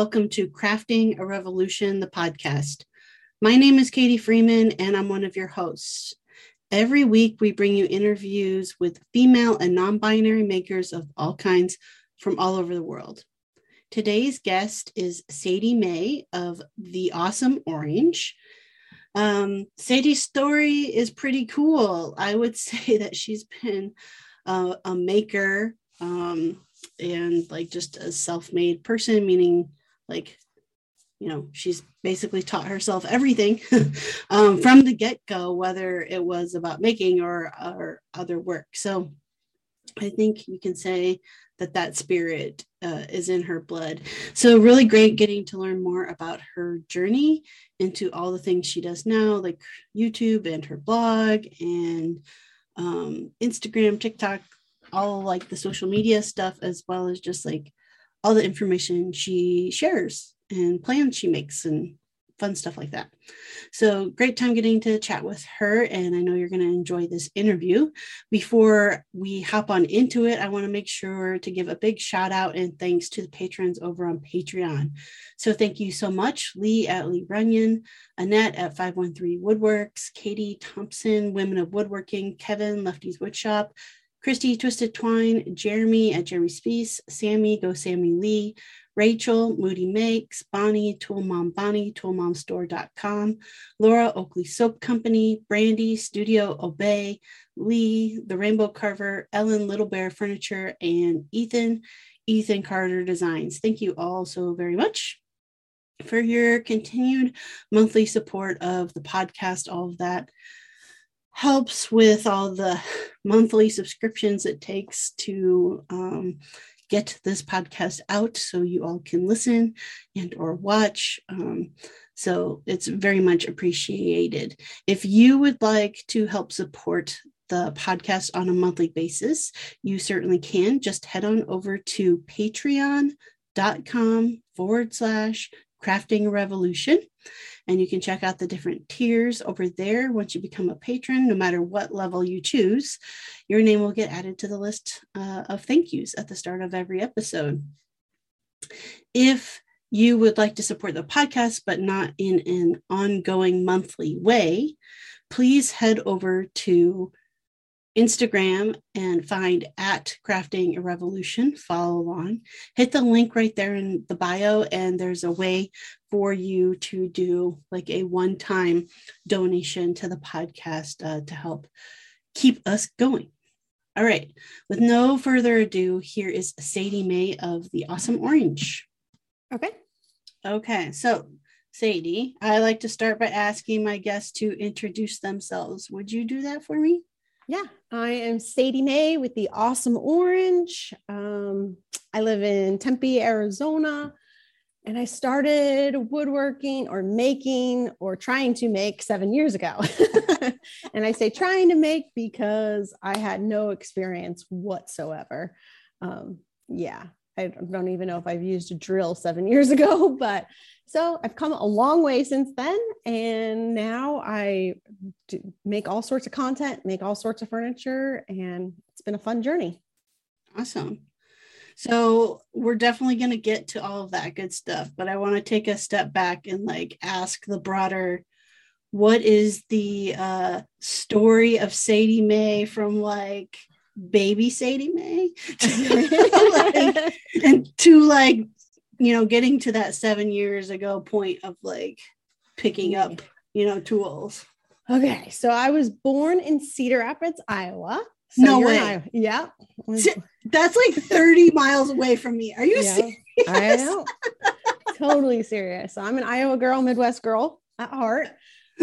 Welcome to Crafting a Revolution, the podcast. My name is Katie Freeman, and I'm one of your hosts. Every week, we bring you interviews with female and non binary makers of all kinds from all over the world. Today's guest is Sadie May of The Awesome Orange. Um, Sadie's story is pretty cool. I would say that she's been uh, a maker um, and like just a self made person, meaning like you know she's basically taught herself everything um, from the get-go whether it was about making or, or other work. So i think you can say that that spirit uh, is in her blood. So really great getting to learn more about her journey into all the things she does now like youtube and her blog and um, instagram tiktok all like the social media stuff as well as just like all the information she shares and plans she makes and fun stuff like that. So great time getting to chat with her. And I know you're going to enjoy this interview. Before we hop on into it, I want to make sure to give a big shout out and thanks to the patrons over on Patreon. So thank you so much, Lee at Lee Runyon, Annette at 513 Woodworks, Katie Thompson, Women of Woodworking, Kevin, Lefty's Woodshop, Christy Twisted Twine, Jeremy at Jeremy Spees, Sammy, Go Sammy Lee, Rachel, Moody Makes, Bonnie, Tool Mom Bonnie, toolmomstore.com, Laura, Oakley Soap Company, Brandy, Studio Obey, Lee, The Rainbow Carver, Ellen, Little Bear Furniture, and Ethan, Ethan Carter Designs. Thank you all so very much for your continued monthly support of the podcast, all of that helps with all the monthly subscriptions it takes to um, get this podcast out so you all can listen and or watch. Um, so it's very much appreciated. If you would like to help support the podcast on a monthly basis you certainly can. Just head on over to patreon.com forward slash crafting revolution and you can check out the different tiers over there. Once you become a patron, no matter what level you choose, your name will get added to the list uh, of thank yous at the start of every episode. If you would like to support the podcast, but not in an ongoing monthly way, please head over to Instagram and find at Crafting a Revolution. Follow along. Hit the link right there in the bio, and there's a way for you to do like a one time donation to the podcast uh, to help keep us going. All right, with no further ado, here is Sadie May of the Awesome Orange. Okay. Okay, so Sadie, I like to start by asking my guests to introduce themselves. Would you do that for me? Yeah, I am Sadie May with the Awesome Orange. Um, I live in Tempe, Arizona, and I started woodworking or making or trying to make seven years ago. and I say trying to make because I had no experience whatsoever. Um, yeah, I don't even know if I've used a drill seven years ago, but so I've come a long way since then. And now I make all sorts of content, make all sorts of furniture, and it's been a fun journey. Awesome. So we're definitely going to get to all of that good stuff, but I want to take a step back and like ask the broader what is the uh, story of Sadie May from like baby Sadie May like, and to like you know, getting to that seven years ago point of like picking up, you know, tools. Okay. So I was born in Cedar Rapids, Iowa. So no way. Yeah. That's like 30 miles away from me. Are you yeah, serious? I know. totally serious. So I'm an Iowa girl, Midwest girl at heart.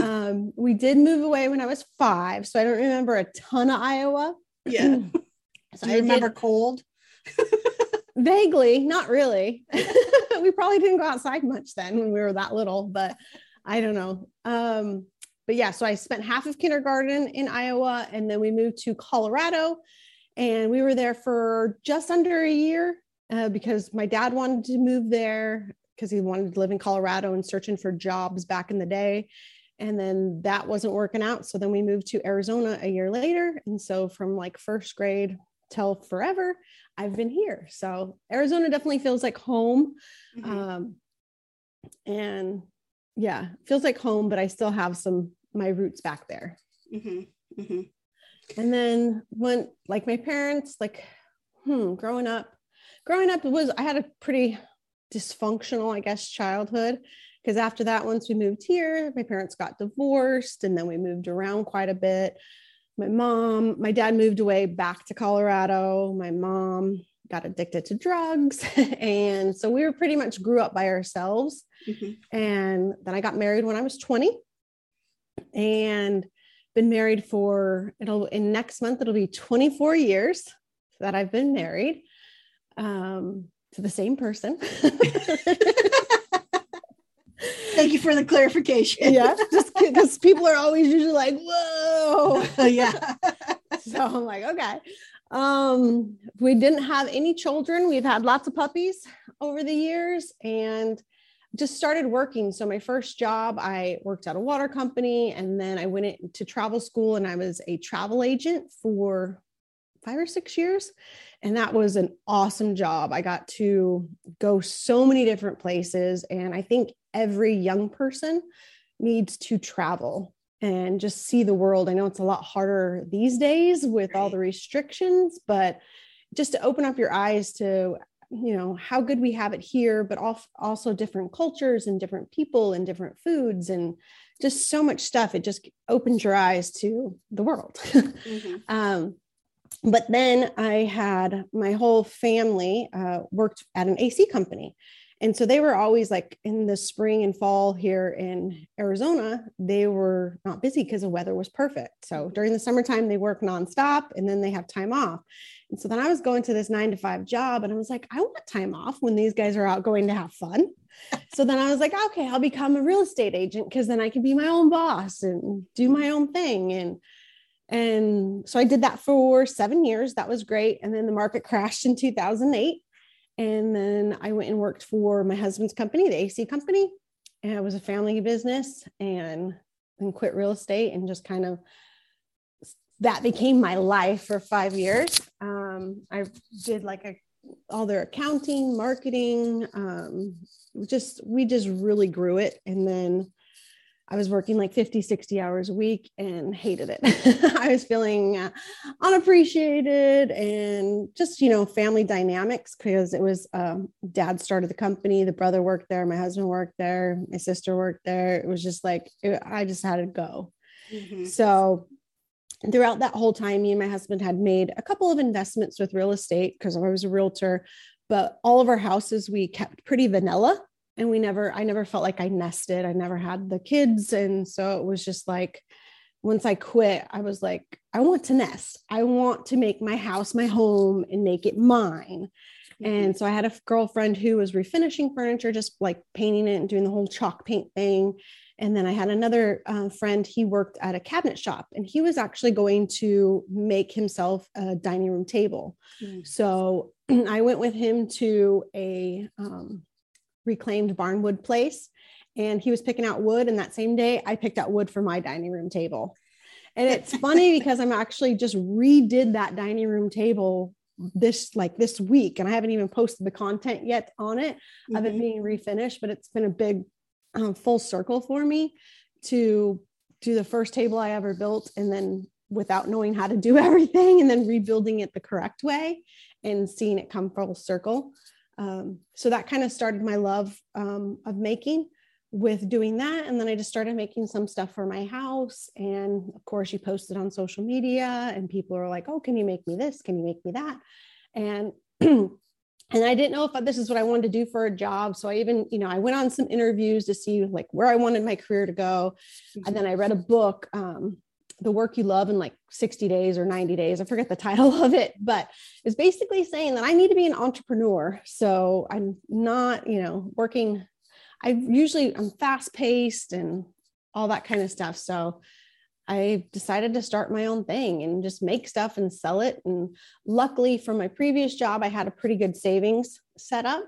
Um, we did move away when I was five, so I don't remember a ton of Iowa. Yeah. so Do you I remember did, cold? Vaguely, not really. we probably didn't go outside much then when we were that little, but I don't know. Um, but yeah, so I spent half of kindergarten in Iowa and then we moved to Colorado and we were there for just under a year uh, because my dad wanted to move there because he wanted to live in Colorado and searching for jobs back in the day. And then that wasn't working out. So then we moved to Arizona a year later. And so from like first grade till forever, I've been here. So Arizona definitely feels like home. Mm-hmm. Um, and yeah, feels like home, but I still have some my roots back there. Mm-hmm. Mm-hmm. And then when like my parents, like, hmm, growing up, growing up was I had a pretty dysfunctional, I guess, childhood. Because after that, once we moved here, my parents got divorced and then we moved around quite a bit. My mom, my dad moved away back to Colorado. My mom got addicted to drugs. and so we were pretty much grew up by ourselves. Mm-hmm. And then I got married when I was 20 and been married for it'll in next month it'll be 24 years that I've been married um, to the same person. Thank you for the clarification. yeah, just because people are always usually like, "Whoa," yeah. so I'm like, okay. Um, we didn't have any children. We've had lots of puppies over the years, and just started working. So my first job, I worked at a water company, and then I went into travel school, and I was a travel agent for five or six years. And that was an awesome job. I got to go so many different places. And I think every young person needs to travel and just see the world. I know it's a lot harder these days with all the restrictions, but just to open up your eyes to you know how good we have it here but also different cultures and different people and different foods and just so much stuff it just opens your eyes to the world mm-hmm. um, but then i had my whole family uh, worked at an ac company and so they were always like in the spring and fall here in Arizona, they were not busy because the weather was perfect. So mm-hmm. during the summertime, they work nonstop and then they have time off. And so then I was going to this nine to five job and I was like, I want time off when these guys are out going to have fun. so then I was like, okay, I'll become a real estate agent because then I can be my own boss and do my own thing. And and so I did that for seven years. That was great. And then the market crashed in 2008. And then I went and worked for my husband's company, the AC company. And it was a family business and then quit real estate and just kind of that became my life for five years. Um, I did like a, all their accounting, marketing, um, just, we just really grew it. And then I was working like 50, 60 hours a week and hated it. I was feeling uh, unappreciated and just, you know, family dynamics because it was um, dad started the company, the brother worked there, my husband worked there, my sister worked there. It was just like, it, I just had to go. Mm-hmm. So throughout that whole time, me and my husband had made a couple of investments with real estate because I was a realtor, but all of our houses we kept pretty vanilla and we never i never felt like i nested. I never had the kids. And so it was just like once i quit i was like i want to nest. I want to make my house my home and make it mine. Mm-hmm. and so i had a girlfriend who was refinishing furniture just like painting it and doing the whole chalk paint thing. And then i had another uh, friend. He worked at a cabinet shop and he was actually going to make himself a dining room table. Mm-hmm. so i went with him to a um, reclaimed barnwood place and he was picking out wood and that same day i picked out wood for my dining room table and it's funny because i'm actually just redid that dining room table this like this week and i haven't even posted the content yet on it mm-hmm. of it mm-hmm. being refinished but it's been a big um, full circle for me to do the first table i ever built and then without knowing how to do everything and then rebuilding it the correct way and seeing it come full circle um, so that kind of started my love um, of making with doing that. And then I just started making some stuff for my house. And of course, you posted on social media, and people are like, oh, can you make me this? Can you make me that? And and I didn't know if this is what I wanted to do for a job. So I even, you know, I went on some interviews to see like where I wanted my career to go. And then I read a book um, the work you love in like 60 days or 90 days. I forget the title of it, but it's basically saying that I need to be an entrepreneur. So I'm not, you know, working. I usually I'm fast paced and all that kind of stuff. So I decided to start my own thing and just make stuff and sell it. And luckily, from my previous job, I had a pretty good savings set up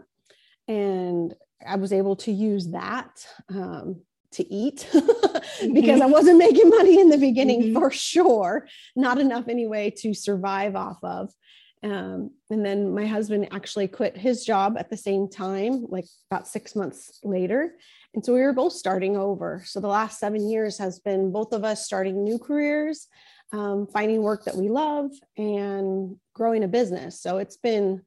and I was able to use that um, to eat because I wasn't making money in the beginning mm-hmm. for sure, not enough anyway to survive off of. Um, and then my husband actually quit his job at the same time, like about six months later. And so we were both starting over. So the last seven years has been both of us starting new careers, um, finding work that we love, and growing a business. So it's been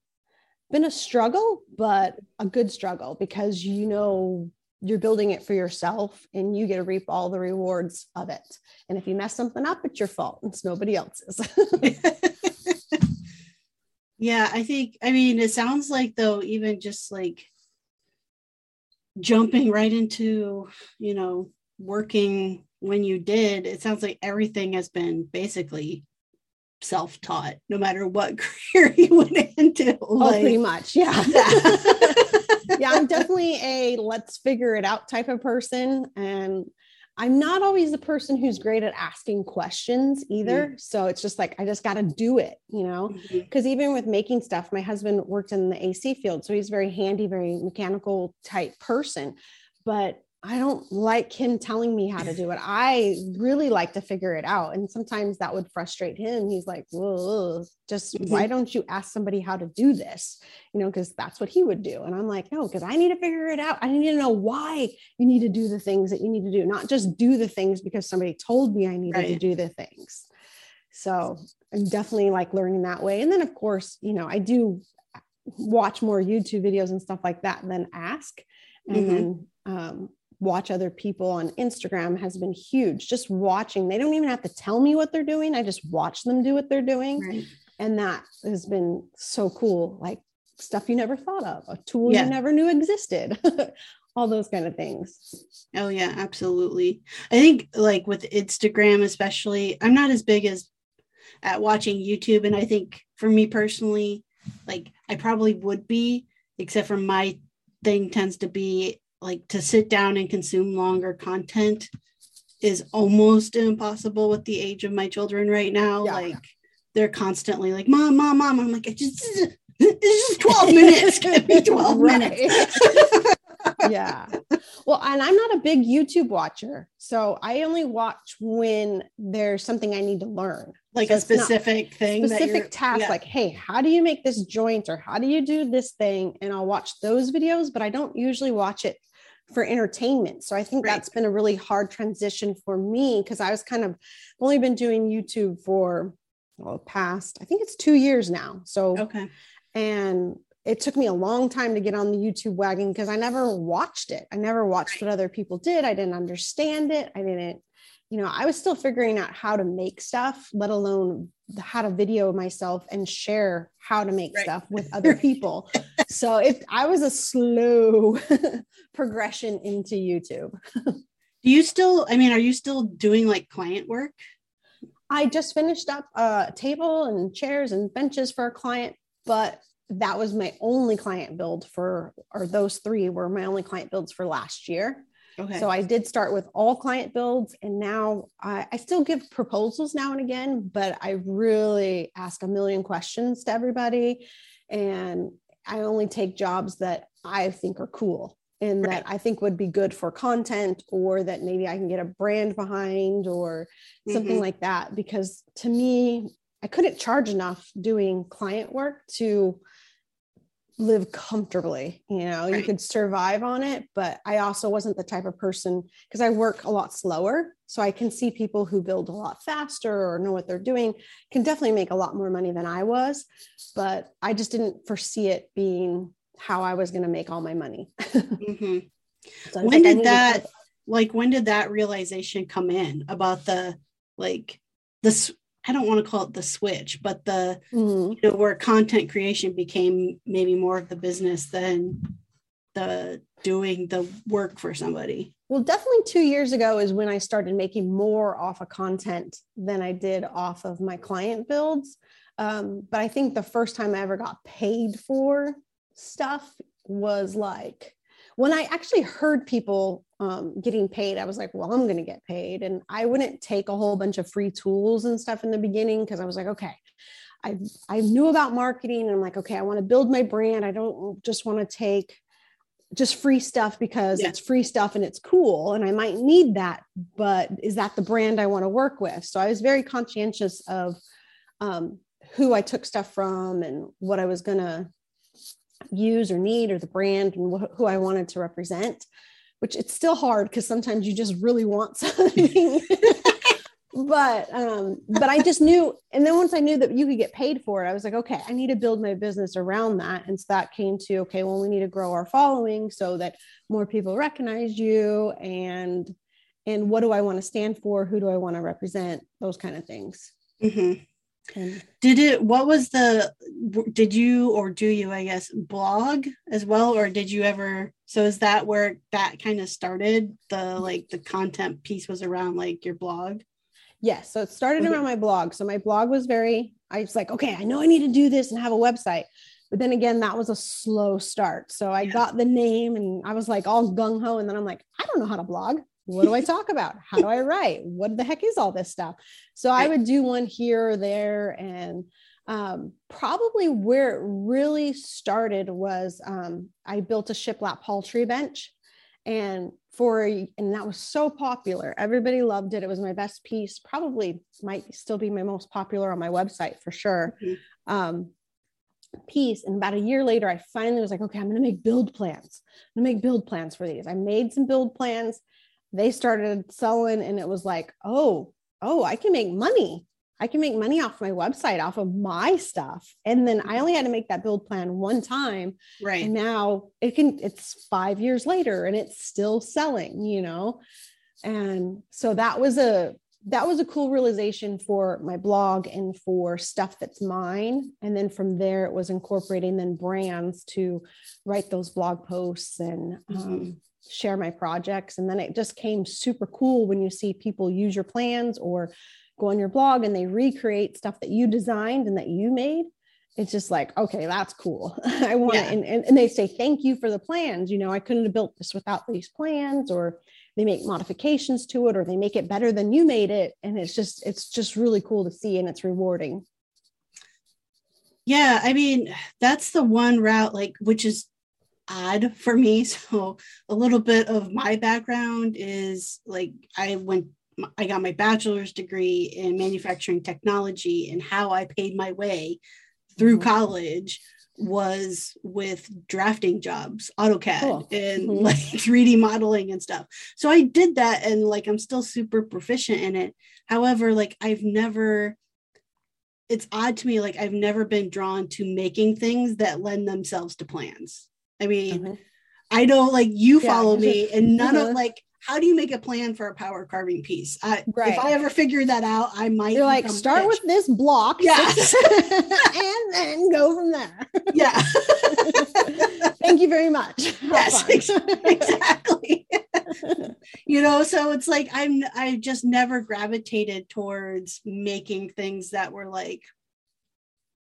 been a struggle, but a good struggle because you know you're building it for yourself and you get to reap all the rewards of it. And if you mess something up, it's your fault. It's nobody else's. yeah, I think, I mean, it sounds like though, even just like jumping right into, you know, working when you did, it sounds like everything has been basically self-taught no matter what career you went into oh, pretty much yeah yeah i'm definitely a let's figure it out type of person and i'm not always the person who's great at asking questions either mm-hmm. so it's just like i just got to do it you know because mm-hmm. even with making stuff my husband worked in the ac field so he's very handy very mechanical type person but I don't like him telling me how to do it. I really like to figure it out. And sometimes that would frustrate him. He's like, Whoa, just mm-hmm. why don't you ask somebody how to do this? You know, because that's what he would do. And I'm like, No, because I need to figure it out. I need to know why you need to do the things that you need to do, not just do the things because somebody told me I needed right. to do the things. So I'm definitely like learning that way. And then, of course, you know, I do watch more YouTube videos and stuff like that than ask. And mm-hmm. then, um, watch other people on Instagram has been huge. Just watching, they don't even have to tell me what they're doing. I just watch them do what they're doing. Right. And that has been so cool. Like stuff you never thought of, a tool yeah. you never knew existed. All those kind of things. Oh yeah, absolutely. I think like with Instagram especially, I'm not as big as at watching YouTube and I think for me personally, like I probably would be except for my thing tends to be like to sit down and consume longer content is almost impossible with the age of my children right now. Yeah. Like they're constantly like, mom, mom, mom. I'm like, I just it's just 12 minutes. Give me 12 minutes. yeah. Well, and I'm not a big YouTube watcher. So I only watch when there's something I need to learn. Like so a specific thing. Specific task, yeah. like, hey, how do you make this joint or how do you do this thing? And I'll watch those videos, but I don't usually watch it for entertainment. So I think right. that's been a really hard transition for me because I was kind of only been doing YouTube for well past I think it's 2 years now. So okay. And it took me a long time to get on the YouTube wagon because I never watched it. I never watched right. what other people did. I didn't understand it. I didn't you know, I was still figuring out how to make stuff, let alone how to video myself and share how to make right. stuff with other people. so if I was a slow progression into YouTube. Do you still, I mean, are you still doing like client work? I just finished up a table and chairs and benches for a client, but that was my only client build for, or those three were my only client builds for last year. Okay. So I did start with all client builds, and now I, I, still give proposals now and again, but I really ask a million questions to everybody. And I only take jobs that I think are cool and right. that I think would be good for content or that maybe I can get a brand behind or something mm-hmm. like that. Because to me, I couldn't charge enough doing client work to live comfortably you know right. you could survive on it but i also wasn't the type of person because i work a lot slower so i can see people who build a lot faster or know what they're doing can definitely make a lot more money than i was but i just didn't foresee it being how i was going to make all my money mm-hmm. so when did that like when did that realization come in about the like this I don't want to call it the switch, but the mm-hmm. you know where content creation became maybe more of the business than the doing the work for somebody. Well, definitely two years ago is when I started making more off of content than I did off of my client builds. Um, but I think the first time I ever got paid for stuff was like when I actually heard people um, getting paid, I was like, well, I'm going to get paid. And I wouldn't take a whole bunch of free tools and stuff in the beginning because I was like, okay, I, I knew about marketing and I'm like, okay, I want to build my brand. I don't just want to take just free stuff because yeah. it's free stuff and it's cool and I might need that, but is that the brand I want to work with? So I was very conscientious of um, who I took stuff from and what I was going to use or need or the brand and wh- who I wanted to represent, which it's still hard because sometimes you just really want something. but um but I just knew and then once I knew that you could get paid for it, I was like, okay, I need to build my business around that. And so that came to okay, well, we need to grow our following so that more people recognize you and and what do I want to stand for? Who do I want to represent? Those kind of things. Mm-hmm. And did it, what was the, did you or do you, I guess, blog as well? Or did you ever, so is that where that kind of started? The like the content piece was around like your blog? Yes. So it started around my blog. So my blog was very, I was like, okay, I know I need to do this and have a website. But then again, that was a slow start. So I yeah. got the name and I was like all gung ho. And then I'm like, I don't know how to blog what do I talk about? How do I write? What the heck is all this stuff? So I would do one here or there. And um, probably where it really started was um, I built a shiplap poultry bench. And for and that was so popular. Everybody loved it. It was my best piece. Probably might still be my most popular on my website for sure. Mm-hmm. Um, piece. And about a year later, I finally was like, okay, I'm going to make build plans. I'm going to make build plans for these. I made some build plans they started selling and it was like, oh, oh, I can make money. I can make money off my website, off of my stuff. And then I only had to make that build plan one time. Right. And now it can, it's five years later and it's still selling, you know? And so that was a, that was a cool realization for my blog and for stuff that's mine. And then from there, it was incorporating then brands to write those blog posts and mm-hmm. um, share my projects. And then it just came super cool when you see people use your plans or go on your blog and they recreate stuff that you designed and that you made. It's just like, okay, that's cool. I want yeah. and, and, and they say, thank you for the plans. You know, I couldn't have built this without these plans, or they make modifications to it, or they make it better than you made it. And it's just, it's just really cool to see and it's rewarding. Yeah, I mean, that's the one route, like, which is odd for me. So a little bit of my background is like I went I got my bachelor's degree in manufacturing technology and how I paid my way through mm-hmm. college was with drafting jobs, AutoCAD cool. and mm-hmm. like 3D modeling and stuff. So I did that and like I'm still super proficient in it. However, like I've never it's odd to me like I've never been drawn to making things that lend themselves to plans. I mean, mm-hmm. I know like you follow yeah. me and none mm-hmm. of like how do you make a plan for a power carving piece? I, right. If I ever figure that out, I might. You're like start with this block, yeah, and then go from there. Yeah. Thank you very much. Yes, exactly. you know, so it's like I'm. I just never gravitated towards making things that were like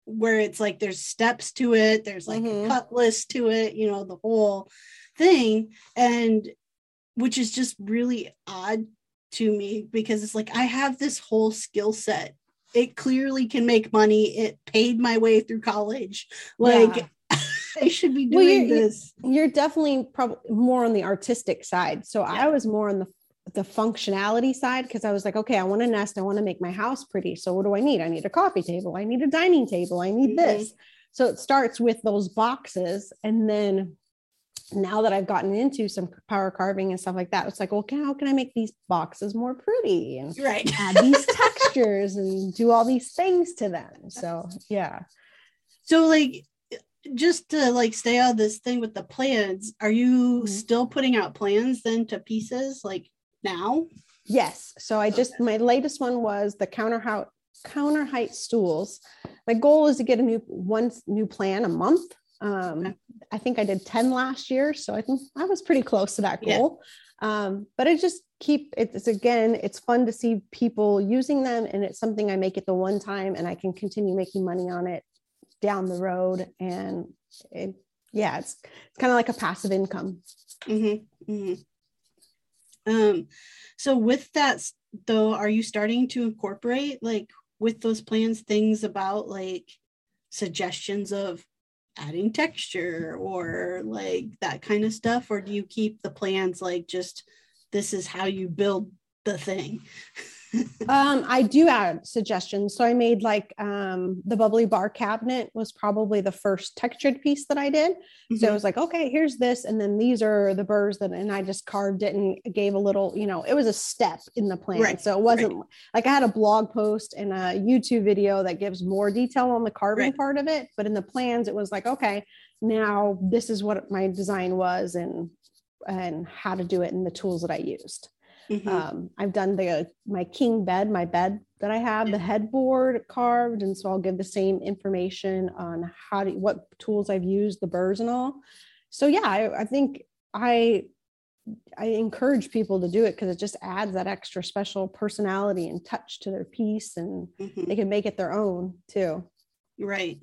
where it's like there's steps to it, there's like mm-hmm. a cut list to it, you know, the whole thing. And which is just really odd to me because it's like I have this whole skill set. It clearly can make money. It paid my way through college. Like yeah. I should be doing well, you're, this. You're definitely probably more on the artistic side. So yeah. I was more on the the functionality side because I was like, okay, I want to nest, I want to make my house pretty. So what do I need? I need a coffee table, I need a dining table, I need mm-hmm. this. So it starts with those boxes. And then now that I've gotten into some power carving and stuff like that, it's like, well, how can I make these boxes more pretty and right. add these textures and do all these things to them? So yeah. So like just to like stay on this thing with the plans, are you mm-hmm. still putting out plans then to pieces? Like now? Yes. So I just, my latest one was the counter height, counter height stools. My goal is to get a new one new plan a month. Um, okay. I think I did 10 last year. So I think I was pretty close to that goal. Yeah. Um, but I just keep it's again, it's fun to see people using them. And it's something I make it the one time and I can continue making money on it down the road. And it, yeah, it's, it's kind of like a passive income. Mm-hmm. Mm-hmm. Um, so with that though, are you starting to incorporate like with those plans things about like suggestions of adding texture or like that kind of stuff? Or do you keep the plans like just this is how you build the thing? um, I do add suggestions. So I made like um, the bubbly bar cabinet was probably the first textured piece that I did. Mm-hmm. So it was like, okay, here's this, and then these are the burrs that, and I just carved it and gave a little, you know, it was a step in the plan. Right. So it wasn't right. like I had a blog post and a YouTube video that gives more detail on the carving right. part of it, but in the plans, it was like, okay, now this is what my design was and and how to do it and the tools that I used. Mm-hmm. Um, I've done the my king bed, my bed that I have, the headboard carved, and so I'll give the same information on how to what tools I've used, the burrs and all. So yeah, I, I think I I encourage people to do it because it just adds that extra special personality and touch to their piece, and mm-hmm. they can make it their own too. Right.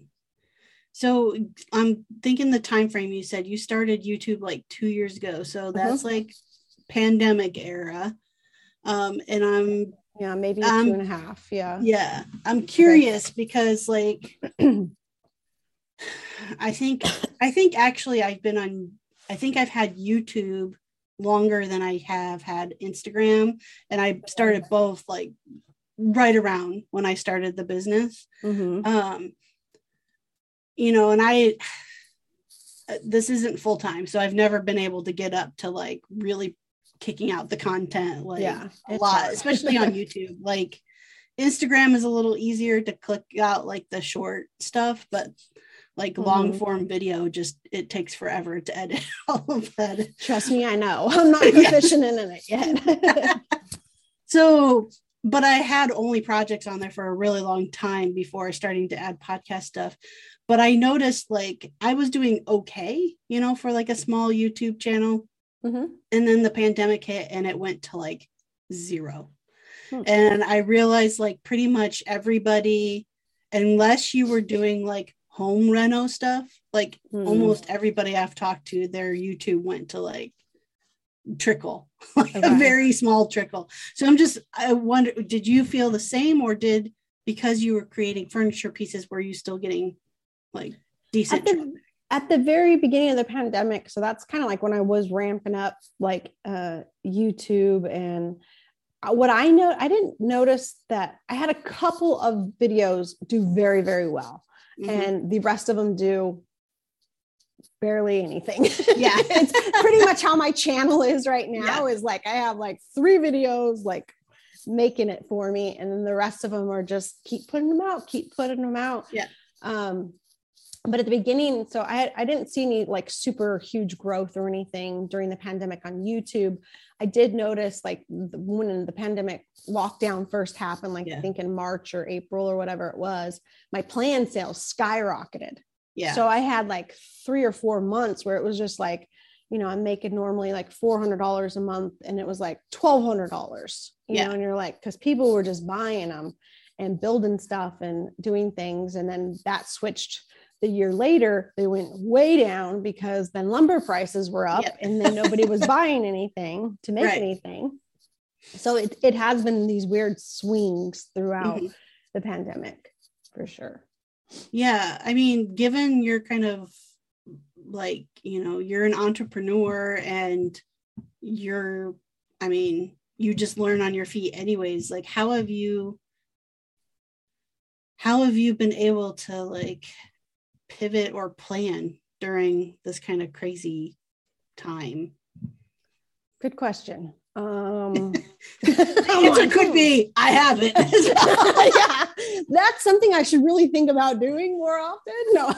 So I'm thinking the time frame you said you started YouTube like two years ago. So that's uh-huh. like pandemic era. Um, and I'm yeah, maybe um, two and a half. Yeah. Yeah. I'm curious okay. because like I think I think actually I've been on I think I've had YouTube longer than I have had Instagram. And I started both like right around when I started the business. Mm-hmm. Um you know, and I, this isn't full time, so I've never been able to get up to like really kicking out the content like yeah, a lot, hard. especially on YouTube. Like Instagram is a little easier to click out like the short stuff, but like mm-hmm. long form video just it takes forever to edit all of that. Trust me, I know. I'm not proficient in it yet. so but I had only projects on there for a really long time before starting to add podcast stuff but I noticed like I was doing okay, you know, for like a small YouTube channel. Mm-hmm. And then the pandemic hit and it went to like zero. Hmm. And I realized like pretty much everybody, unless you were doing like home reno stuff, like mm. almost everybody I've talked to, their YouTube went to like trickle, like okay. a very small trickle. So I'm just, I wonder, did you feel the same or did because you were creating furniture pieces, were you still getting like decent at the very beginning of the pandemic so that's kind of like when i was ramping up like uh youtube and uh, what i know i didn't notice that i had a couple of videos do very very well mm-hmm. and the rest of them do barely anything yeah it's pretty much how my channel is right now yeah. is like i have like three videos like making it for me and then the rest of them are just keep putting them out keep putting them out yeah um but at the beginning so I, I didn't see any like super huge growth or anything during the pandemic on youtube i did notice like when the pandemic lockdown first happened like yeah. i think in march or april or whatever it was my plan sales skyrocketed yeah so i had like three or four months where it was just like you know i'm making normally like $400 a month and it was like $1200 you yeah. know and you're like because people were just buying them and building stuff and doing things and then that switched the year later they went way down because then lumber prices were up yep. and then nobody was buying anything to make right. anything so it, it has been these weird swings throughout mm-hmm. the pandemic for sure yeah i mean given your kind of like you know you're an entrepreneur and you're i mean you just learn on your feet anyways like how have you how have you been able to like pivot or plan during this kind of crazy time? Good question. Um, answer could be I haven't. yeah, that's something I should really think about doing more often. No,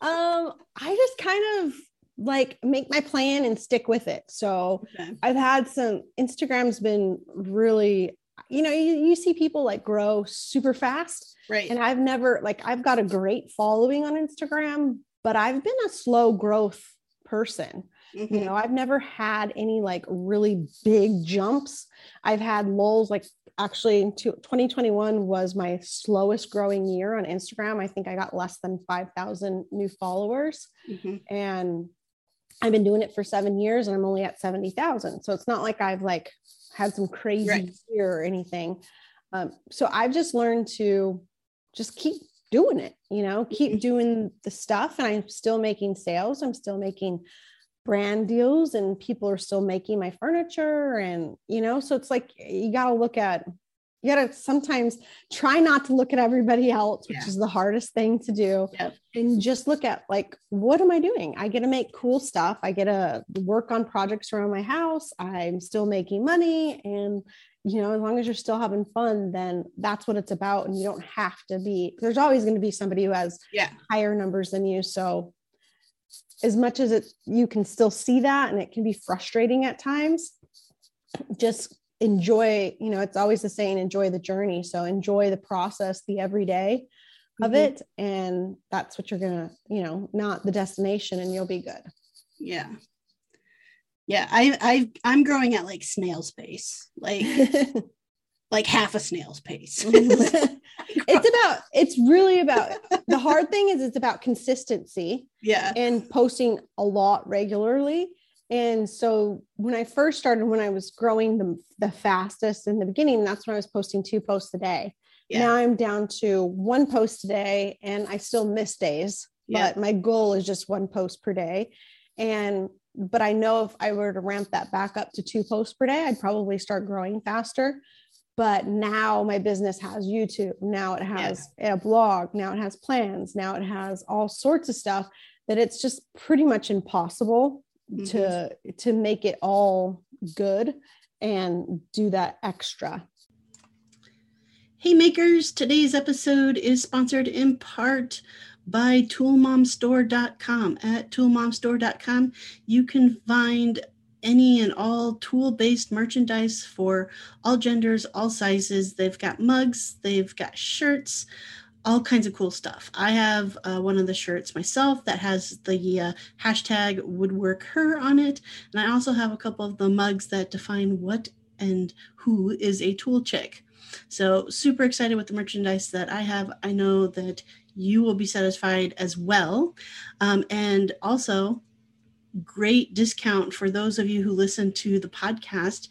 um, I just kind of like make my plan and stick with it. So okay. I've had some Instagram's been really, you know, you, you see people like grow super fast Right. And I've never, like, I've got a great following on Instagram, but I've been a slow growth person. Mm-hmm. You know, I've never had any like really big jumps. I've had lulls, like, actually, 2021 was my slowest growing year on Instagram. I think I got less than 5,000 new followers. Mm-hmm. And I've been doing it for seven years and I'm only at 70,000. So it's not like I've like had some crazy right. year or anything. Um, so I've just learned to just keep doing it, you know, keep mm-hmm. doing the stuff. And I'm still making sales. I'm still making brand deals and people are still making my furniture. And, you know, so it's like you got to look at you gotta sometimes try not to look at everybody else, which Yeah. is the hardest thing to do. Yep. And just look at like, what am I doing? I get to make cool stuff. I get to work on projects around my house. I'm still making money. And, you know, as long as you're still having fun, then that's what it's about. And you don't have to be, there's always going to be somebody who has Yeah. higher numbers than you. So as much as it you can still see that and it can be frustrating at times, just enjoy, you know, it's always the saying, enjoy the journey. So enjoy the process, the everyday of Mhm. it. And that's what you're gonna, you know, not the destination and you'll be good. Yeah. Yeah. I I I'm growing at like snail's pace. Like like half a snail's pace. it's about it's really about the hard thing is it's about consistency yeah. and posting a lot regularly and so when i first started when i was growing the, the fastest in the beginning that's when i was posting two posts a day. Yeah. now i'm down to one post a day and i still miss days Yeah. but my goal is just one post per day. And but i know if i were to ramp that back up to two posts per day i'd probably start growing faster. But now my business has youtube. Now it has a blog. Now it has plans. Now it has all sorts of stuff that it's just pretty much impossible Mhm. to to make it all good and do that extra Hey makers, today's episode is sponsored in part by toolmomstore.com. At toolmomstore.com, you can find any and all tool based merchandise for all genders, all sizes. They've got mugs, they've got shirts, all kinds of cool stuff. I have uh, one of the shirts myself that has the uh, hashtag woodwork her on it. And I also have a couple of the mugs that define what and who is a tool chick. So, super excited with the merchandise that I have. I know that you will be satisfied as well. Um, and also, great discount for those of you who listen to the podcast.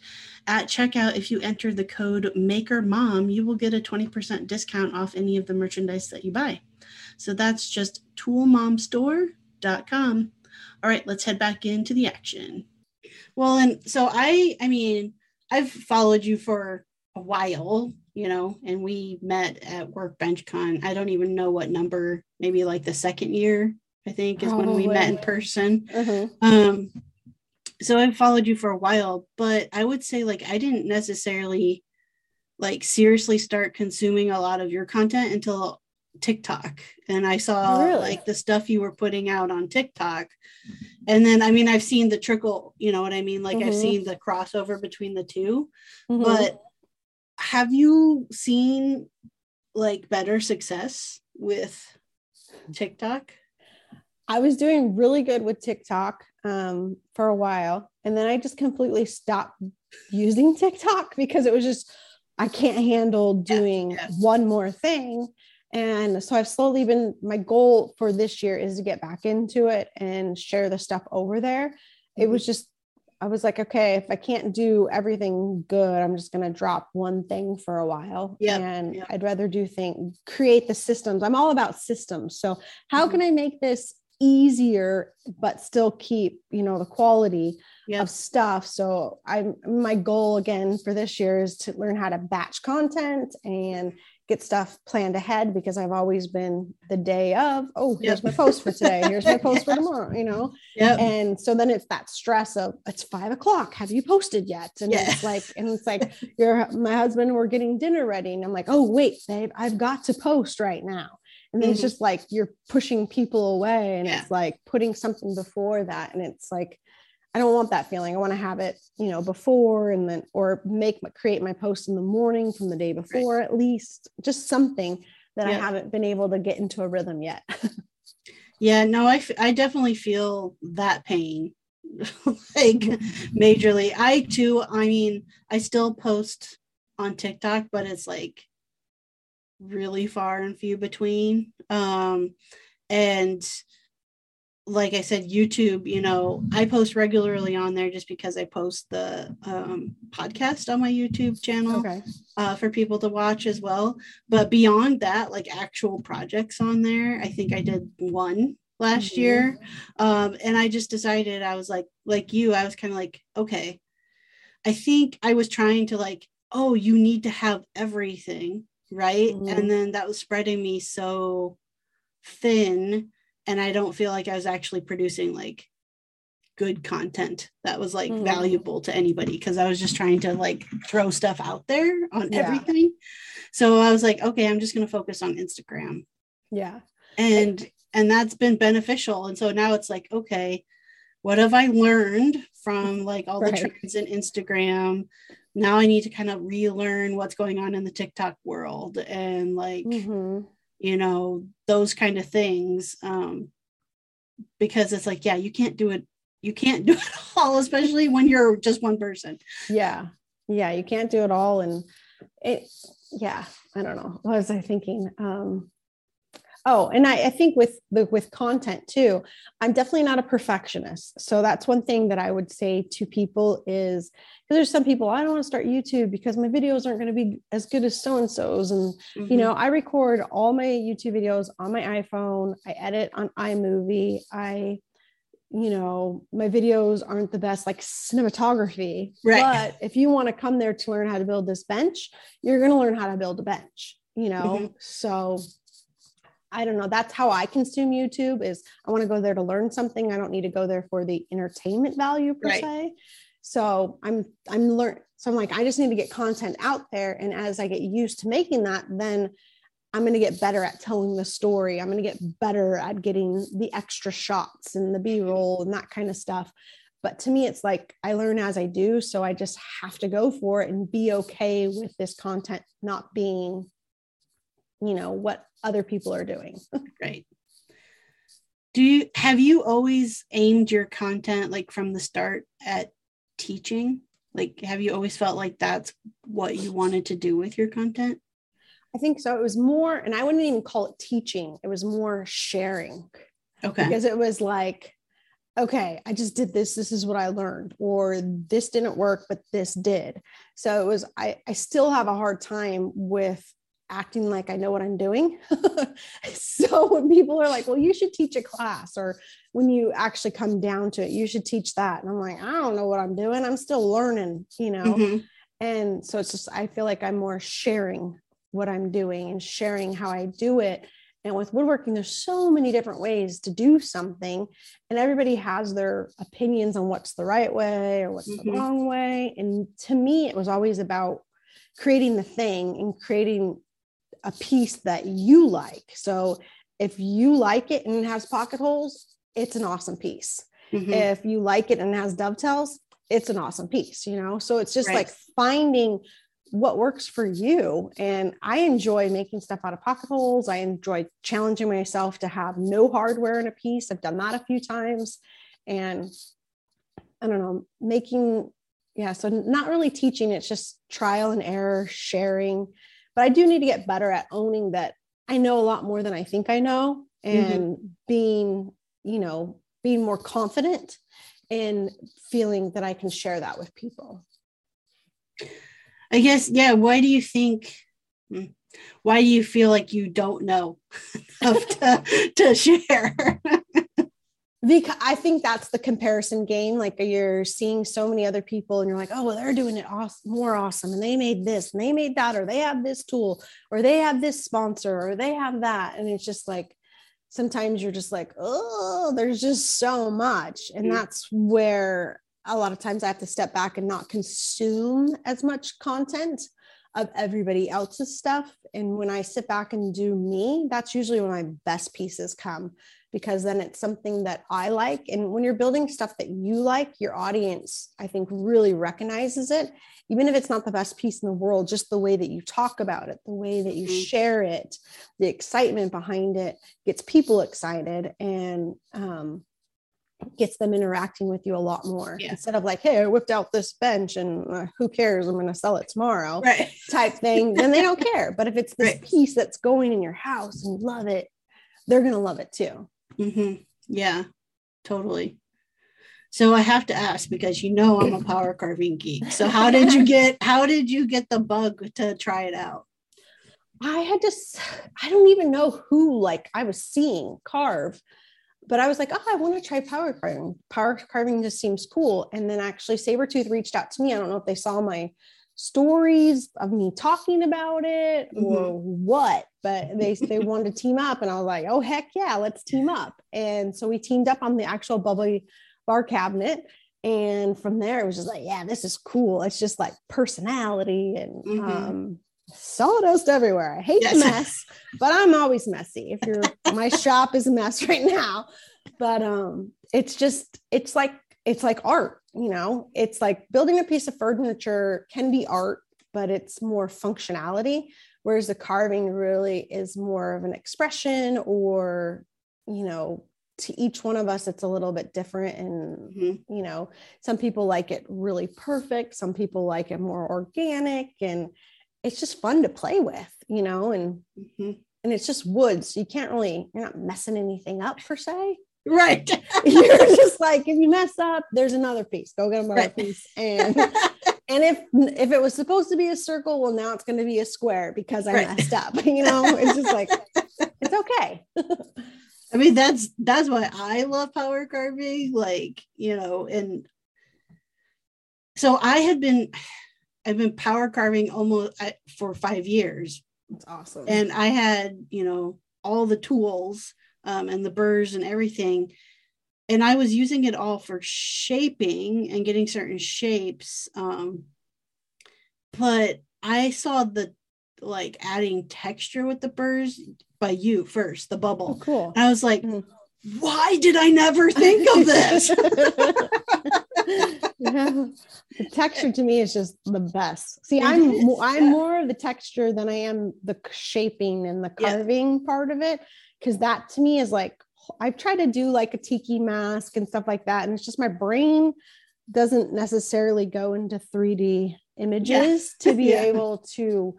At checkout, if you enter the code MakerMom, you will get a 20% discount off any of the merchandise that you buy. So, that's just toolmomstore.com. All right, let's head back into the action. Well, and so I, I mean, I've followed you for a while, you know, and we met at Workbench Con. I don't even know what number, maybe like the second year, I think, is when we met in Probably. person. Mhm. Um, so I've followed you for a while, but I would say like I didn't necessarily like seriously start consuming a lot of your content until TikTok. And I saw Really? like the stuff you were putting out on TikTok. And then I mean I've seen the trickle, you know what I mean? Like I've Mhm. seen the crossover between the two. Mhm. But have you seen like better success with TikTok? I was doing really good with TikTok um, for a while. And then I just completely stopped using TikTok because it was just, I can't handle Yeah, doing yeah. one more thing. And so I've slowly been, my goal for this year is to get back into it and share the stuff over there. It Mm-hmm. was just, I was like, okay, if I can't do everything good, I'm just going to drop one thing for a while. Yep, And yep. I'd rather do things, create the systems. I'm all about systems. So, how Mhm. can I make this easier, but still keep, you know, the quality Yep. of stuff? So, I'm my goal again for this year is to learn how to batch content and get stuff planned ahead because I've always been the day of, oh, here's Yep. my post for today. Here's my post for tomorrow, you know? Yep. and so then it's that stress of it's five o'clock have you posted yet and Yeah. it's like and it's like you're my husband we're getting dinner ready and i'm like oh wait babe i've got to post right now and then it's mm-hmm. just like you're pushing people away and Yeah. it's like putting something before that and it's like i don't want that feeling. I want to have it you know before and then or make my create my post in the morning from the day before at least just something that i haven't been able to get into a rhythm yet. Yeah, no, I, f- I definitely feel that pain. Like majorly. I too, I mean, I still post on TikTok, but it's like really far and few between. Um, and like I said, YouTube, you know, I post regularly on there just because I post the um, podcast on my YouTube channel okay uh, for people to watch as well. But beyond that, like actual projects on there, I think I did one last Mhm. year. Um, and I just decided I was like, like you, I was kind of like, okay, I think I was trying to like oh, you need to have everything, right? Mhm. And then that was spreading me so thin and I don't feel like I was actually producing like good content that was like Mhm. valuable to anybody because I was just trying to like throw stuff out there on Yeah. everything. So I was like, okay, I'm just going to focus on Instagram. Yeah. And and that's been beneficial. And so now it's like, okay, what have I learned from like all the trends in Instagram? Now I need to kind of relearn what's going on in the TikTok world and like Mhm. you know those kind of things um because it's like yeah you can't do it you can't do it all especially when you're just one person Yeah. Yeah. You can't do it all. And it, yeah, I don't know. What was I thinking? Um, oh, and I, I think with the with content too, I'm definitely not a perfectionist. So that's one thing that I would say to people is because there's some people I don't want to start YouTube because my videos aren't going to be as good as so and so's, and Mm-hmm. you know i record all my youtube videos on my iphone i edit on imovie i you know my videos aren't the best like cinematography Right. but if you want to come there to learn how to build this bench you're going to learn how to build a bench you know Mhm. so i don't know that's how i consume youtube is i want to go there to learn something i don't need to go there for the entertainment value per Right. se so i'm i'm learn so i'm like i just need to get content out there and as i get used to making that then i'm going to get better at telling the story i'm going to get better at getting the extra shots and the b-roll and that kind of stuff but to me it's like i learn as i do so i just have to go for it and be okay with this content not being you know what other people are doing. Right. Do you have you always aimed your content like from the start at teaching? Like have you always felt like that's what you wanted to do with your content? I think so. It was more and i wouldn't even call it teaching. It was more sharing. Okay. Because it was like okay i just did this. This is what i learned. Or this didn't work but this did. So it was i i still have a hard time with acting like i know what i'm doing. So when people are like well you should teach a class or when you actually come down to it you should teach that and i'm like i don't know what i'm doing. I'm still learning you know? Mhm. and so it's just i feel like i'm more sharing what i'm doing and sharing how i do it. And with woodworking there's so many different ways to do something and everybody has their opinions on what's the right way or what's Mhm. the wrong way. And to me it was always about creating the thing and creating a piece that you like. So if you like it and it has pocket holes it's an awesome piece. Mhm. if you like it and it has dovetails it's an awesome piece you know? So it's just Right. like finding what works for you. And i enjoy making stuff out of pocket holes. I enjoy challenging myself to have no hardware in a piece. I've done that a few times. And i don't know making yeah so not really teaching it's just trial and error sharing but i do need to get better at owning that i know a lot more than i think i know and being you know being more confident and feeling that i can share that with people I guess, yeah. Why do you think? hmm, Why do you feel like you don't know enough to, to share? because i think that's the comparison game like you're seeing so many other people and you're like oh well they're doing it awesome, more awesome and they made this and they made that or they have this tool or they have this sponsor or they have that. And it's just like sometimes you're just like oh there's just so much. And Mhm. that's where a lot of times i have to step back and not consume as much content of everybody else's stuff and when i sit back and do me that's usually when my best pieces come because then it's something that I like. And when you're building stuff that you like, your audience, I think, really recognizes it. Even if it's not the best piece in the world, just the way that you talk about it, the way that you Mhm. share it, the excitement behind it gets people excited and um, gets them interacting with you a lot more Yeah. instead of like, hey, I whipped out this bench and uh, who cares? I'm going to sell it tomorrow right. type thing, then they don't care. But if it's this Right. piece that's going in your house and you love it, they're going to love it too. hmm Yeah, totally. So I have to ask because you know I'm a power carving geek. So how did you get how did you get the bug to try it out? I had to, I don't even know who like I was seeing carve, but I was like, oh, I want to try power carving. Power carving just seems cool. And then actually Saburrtooth reached out to me. I don't know if they saw my stories of me talking about it or Mhm. what but they they wanted to team up and i was like oh heck yeah let's team up and so we teamed up on the actual bubbly bar cabinet and from there it was just like yeah this is cool it's just like personality and Mhm. um sawdust everywhere i hate Yes. the mess but i'm always messy if you're my shop is a mess right now but um it's just it's like it's like art you know it's like building a piece of furniture can be art but it's more functionality whereas the carving really is more of an expression or you know to each one of us it's a little bit different and Mhm. you know some people like it really perfect some people like it more organic and it's just fun to play with you know and Mhm. and it's just woods. you can't really you're not messing anything up per se Right. you're just like if you mess up there's another piece go get another Right. piece and and if if it was supposed to be a circle well now it's going to be a square because i Right. messed up you know it's just like it's okay I mean, that's that's why I love power carving. Like, you know, and so I had been I've been power carving almost uh, for five years. it's awesome and I had, you know, all the tools um, and the burrs and everything. And I was using it all for shaping and getting certain shapes. Um, but I saw the like adding texture with the burrs by you first, the bubble. oh, cool And I was like, Mhm. why did I never think of this? yeah. The texture to me is just the best. See, I'm I'm more of the texture than I am the shaping and the Yeah. carving part of it because that to me is like I've tried to do like a tiki mask and stuff like that, and it's just my brain doesn't necessarily go into 3D images to be Yeah. able to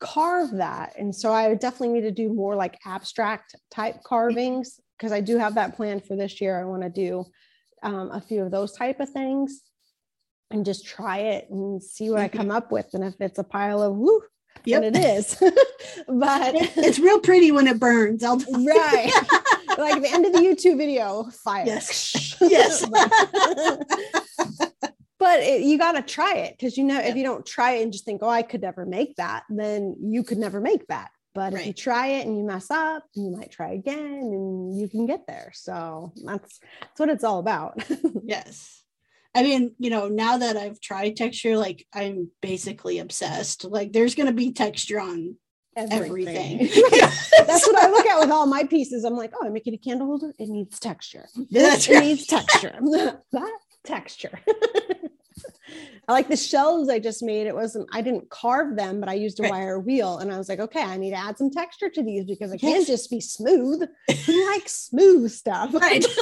carve that. And so I definitely need to do more like abstract type mm-hmm. carvings because I do have that plan for this year. I want to do um, a few of those type of things and just try it and see what I come up with. And if it's a pile of woo, Yep. then it is. but it's real pretty when it burns. I'll right. like at the end of the YouTube video, fire. Yes. Yes. but it, you got to try it because you know if you don't try it and just think, oh, I could never make that, then you could never make that. But if you try it and you mess up, you might try again and you can get there. So that's that's what it's all about. Yes. I mean, you know, now that I've tried texture, like I'm basically obsessed. Like there's going to be texture on everything. That's what I look at with all my pieces. I'm like, oh, I'm making a candle holder. It needs texture. That's This right. needs texture. that texture. I like the shelves I just made. It wasn't, I didn't carve them, but I used a Right. wire wheel. And I was like, okay, I need to add some texture to these because it can't just be smooth. Who likes smooth stuff? Right.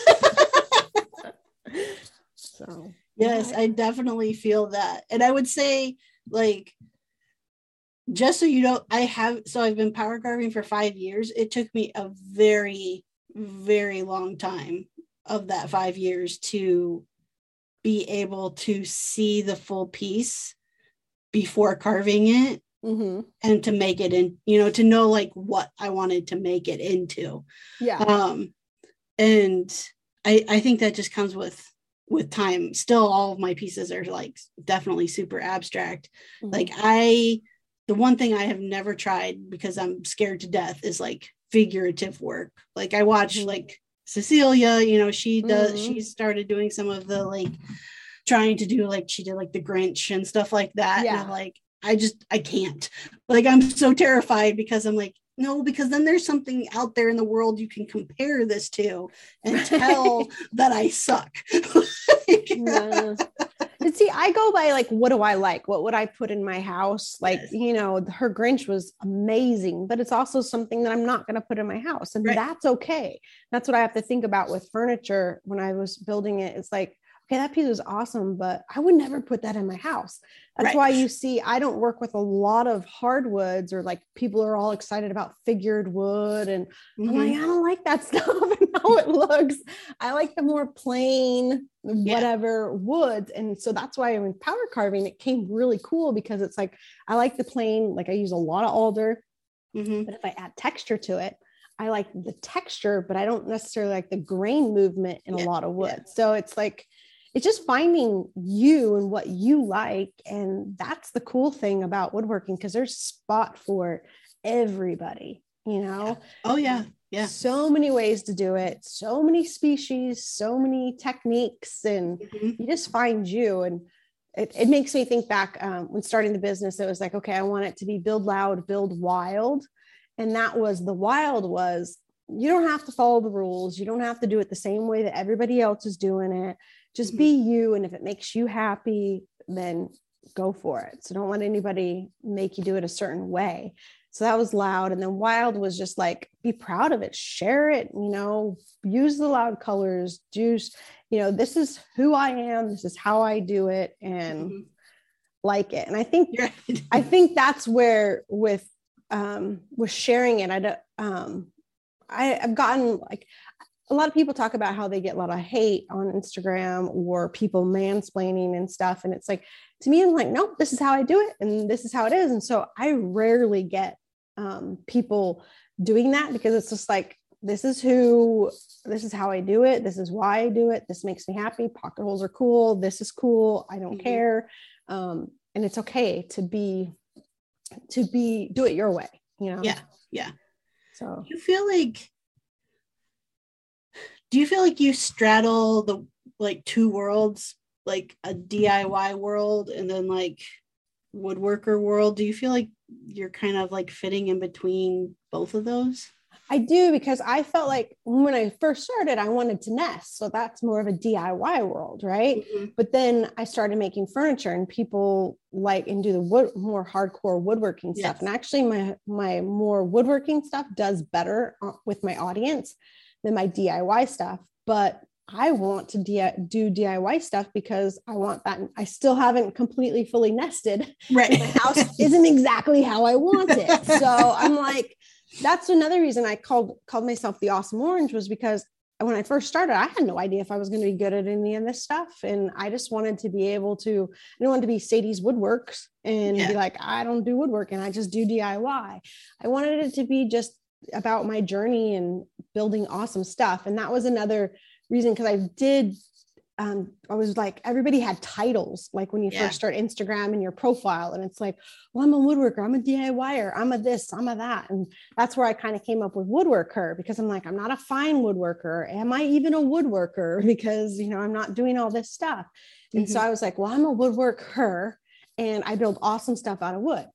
So Yes, Yeah. I definitely feel that. And I would say, like, just so you know, I have, so I've been power carving for five years. It took me a very, very long time of that five years to be able to see the full piece before carving it mhm. and to make it in, you know, to know like what I wanted to make it into yeah. um and i i think that just comes with with time still all of my pieces are like definitely super abstract Mhm. like i the one thing i have never tried because i'm scared to death is like figurative work like i watch Mhm. like cecilia you know she does Mhm. she started doing some of the like trying to do like she did like the grinch and stuff like that and I'm Yeah. like i just i can't like i'm so terrified because i'm like no because then there's something out there in the world you can compare this to and tell that i suck Yeah. And see, I go by like, what do I like? What would I put in my house? Like, Yes. you know, her Grinch was amazing, but it's also something that I'm not going to put in my house. And Right. that's okay. That's what I have to think about with furniture when I was building it. It's like, okay, that piece is awesome, but I would never put that in my house. That's Right. why you see, I don't work with a lot of hardwoods or like people are all excited about figured wood and I'm like, Mhm. I don't like that stuff and how it looks. I like the more plain, whatever wood. And so that's why I in power carving, it came really cool because it's like, I like the plain, like I use a lot of alder, Mhm. but if I add texture to it, I like the texture, but I don't necessarily like the grain movement in Yeah, a lot of wood. yeah. So it's like, it's just finding you and what you like. And that's the cool thing about woodworking because there's spot for everybody, you know? Oh, yeah. Yeah. So many ways to do it, so many species, so many techniques, and mm-hmm. you just find you. And it, it makes me think back um, when starting the business, it was like, okay, I want it to be build loud, build wild. And that was the wild was you don't have to follow the rules. You don't have to do it the same way that everybody else is doing it. Just mm-hmm. be you. And if it makes you happy, then go for it. So don't let anybody make you do it a certain way. So that was loud. And then wild was just like, be proud of it, share it, you know, use the loud colors, juice, you know, this is who I am, this is how I do it, and mm-hmm. like it. And I think, I think that's where with, um, with sharing it, I don't, um, I, I've gotten like, a lot of people talk about how they get a lot of hate on Instagram or people mansplaining and stuff. And it's like, to me, I'm like, no, this is how I do it. And this is how it is. And so I rarely get um, people doing that because it's just like this is who this is how i do it this is why i do it this makes me happy pocket holes are cool this is cool i don't mm-hmm. care um, and it's okay to be to be do it your way you know yeah yeah so you feel like do you feel like you straddle the like two worlds like a diy world and then like woodworker world do you feel like you're kind of like fitting in between both of those I do because I felt like when I first started, I wanted to nest. So that's more of a DIY world, right? Mm-hmm. But then I started making furniture and people like and do the wood more hardcore woodworking yes. stuff. And actually my my more woodworking stuff does better uh, with my audience than my DIY stuff. But I want to do DIY stuff because I want that. I still haven't completely fully nested. Right. My house isn't exactly how I want it. So I'm like, that's another reason I called called myself the awesome orange was because when I first started, I had no idea if I was going to be good at any of this stuff. And I just wanted to be able to, I didn't want to be Sadie's Woodworks and yeah. be like, I don't do woodworking, I just do DIY. I wanted it to be just about my journey and building awesome stuff. And that was another reason because I did um, I was like, everybody had titles, like when you yeah. first start Instagram and your profile, and it's like, well, I'm a woodworker, I'm a DIYer, I'm a this, I'm a that. And that's where I kind of came up with woodworker because I'm like, I'm not a fine woodworker. Am I even a woodworker? Because, you know, I'm not doing all this stuff. And mm-hmm. so I was like, well, I'm a woodworker and I build awesome stuff out of wood.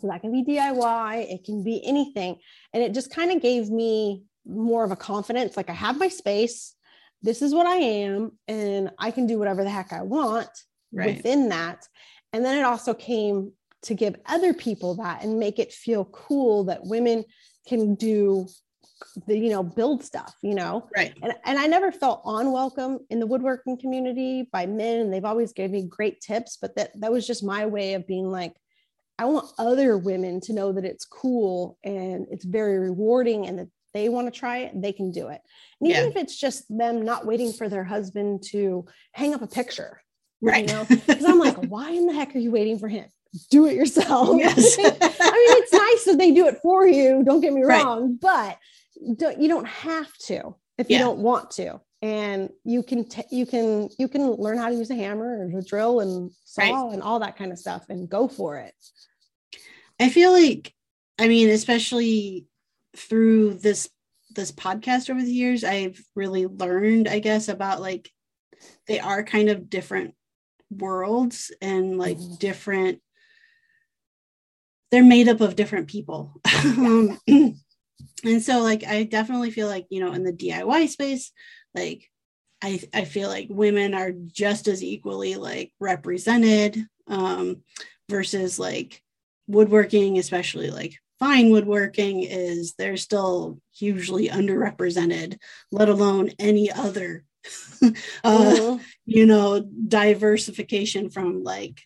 So that can be DIY, it can be anything. And it just kind of gave me more of a confidence. Like I have my space, this is what I am, and I can do whatever the heck I want right. within that. And then it also came to give other people that and make it feel cool that women can do the you know build stuff you know right and, and i never felt unwelcome in the woodworking community by men and they've always given me great tips but that that was just my way of being like i want other women to know that it's cool and it's very rewarding and that they want to try it, they can do it. And even yeah. if it's just them not waiting for their husband to hang up a picture, right? You know, because I'm like, why in the heck are you waiting for him? Do it yourself. Yes. I mean, it's nice that they do it for you. Don't get me wrong, right. but don't, you don't have to if you don't want to. And you can t- you can you can learn how to use a hammer and a drill and saw right. and all that kind of stuff and go for it. I feel like, I mean, especially through this this podcast over the years i've really learned i guess about like they are kind of different worlds and like mm-hmm. different they're made up of different people um, and so like i definitely feel like you know in the diy space like i i feel like women are just as equally like represented um versus like woodworking especially like fine woodworking is they're still hugely underrepresented, let alone any other, uh, mm-hmm. you know, diversification from like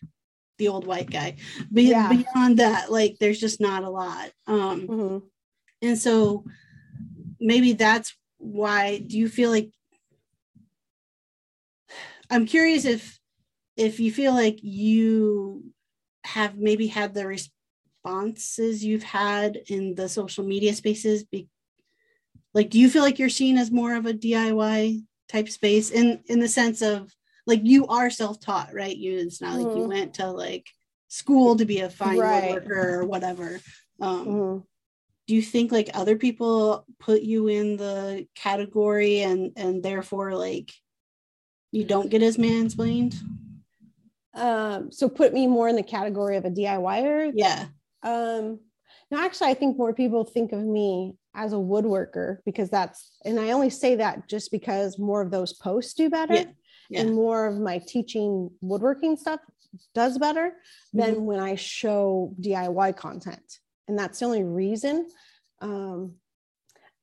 the old white guy. Be- yeah. Beyond that, like there's just not a lot. Um, mm-hmm. And so maybe that's why. Do you feel like? I'm curious if if you feel like you have maybe had the responses you've had in the social media spaces be like do you feel like you're seen as more of a diy type space in in the sense of like you are self-taught right you it's not like you Mhm. went to like school to be a fine Right. woodworker or whatever um Mhm. do you think like other people put you in the category and and therefore like you don't get as mansplained Um, so put me more in the category of a DIYer. yeah Um, no, actually, I think more people think of me as a woodworker because that's, and I only say that just because more of those posts do better Yeah, yeah. and more of my teaching woodworking stuff does better than Mm-hmm. when I show DIY content. And that's the only reason. Um,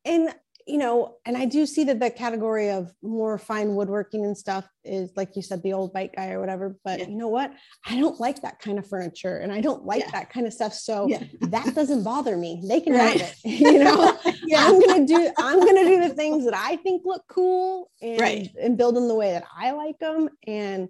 and you know, and I do see that the category of more fine woodworking and stuff is like you said, the old bike guy or whatever. But Yeah. you know what? I don't like that kind of furniture and I don't like Yeah. that kind of stuff. So yeah that doesn't bother me. They can Right. have it. You know, yeah I'm gonna do I'm gonna do the things that I think look cool and Right. and build them the way that I like them. And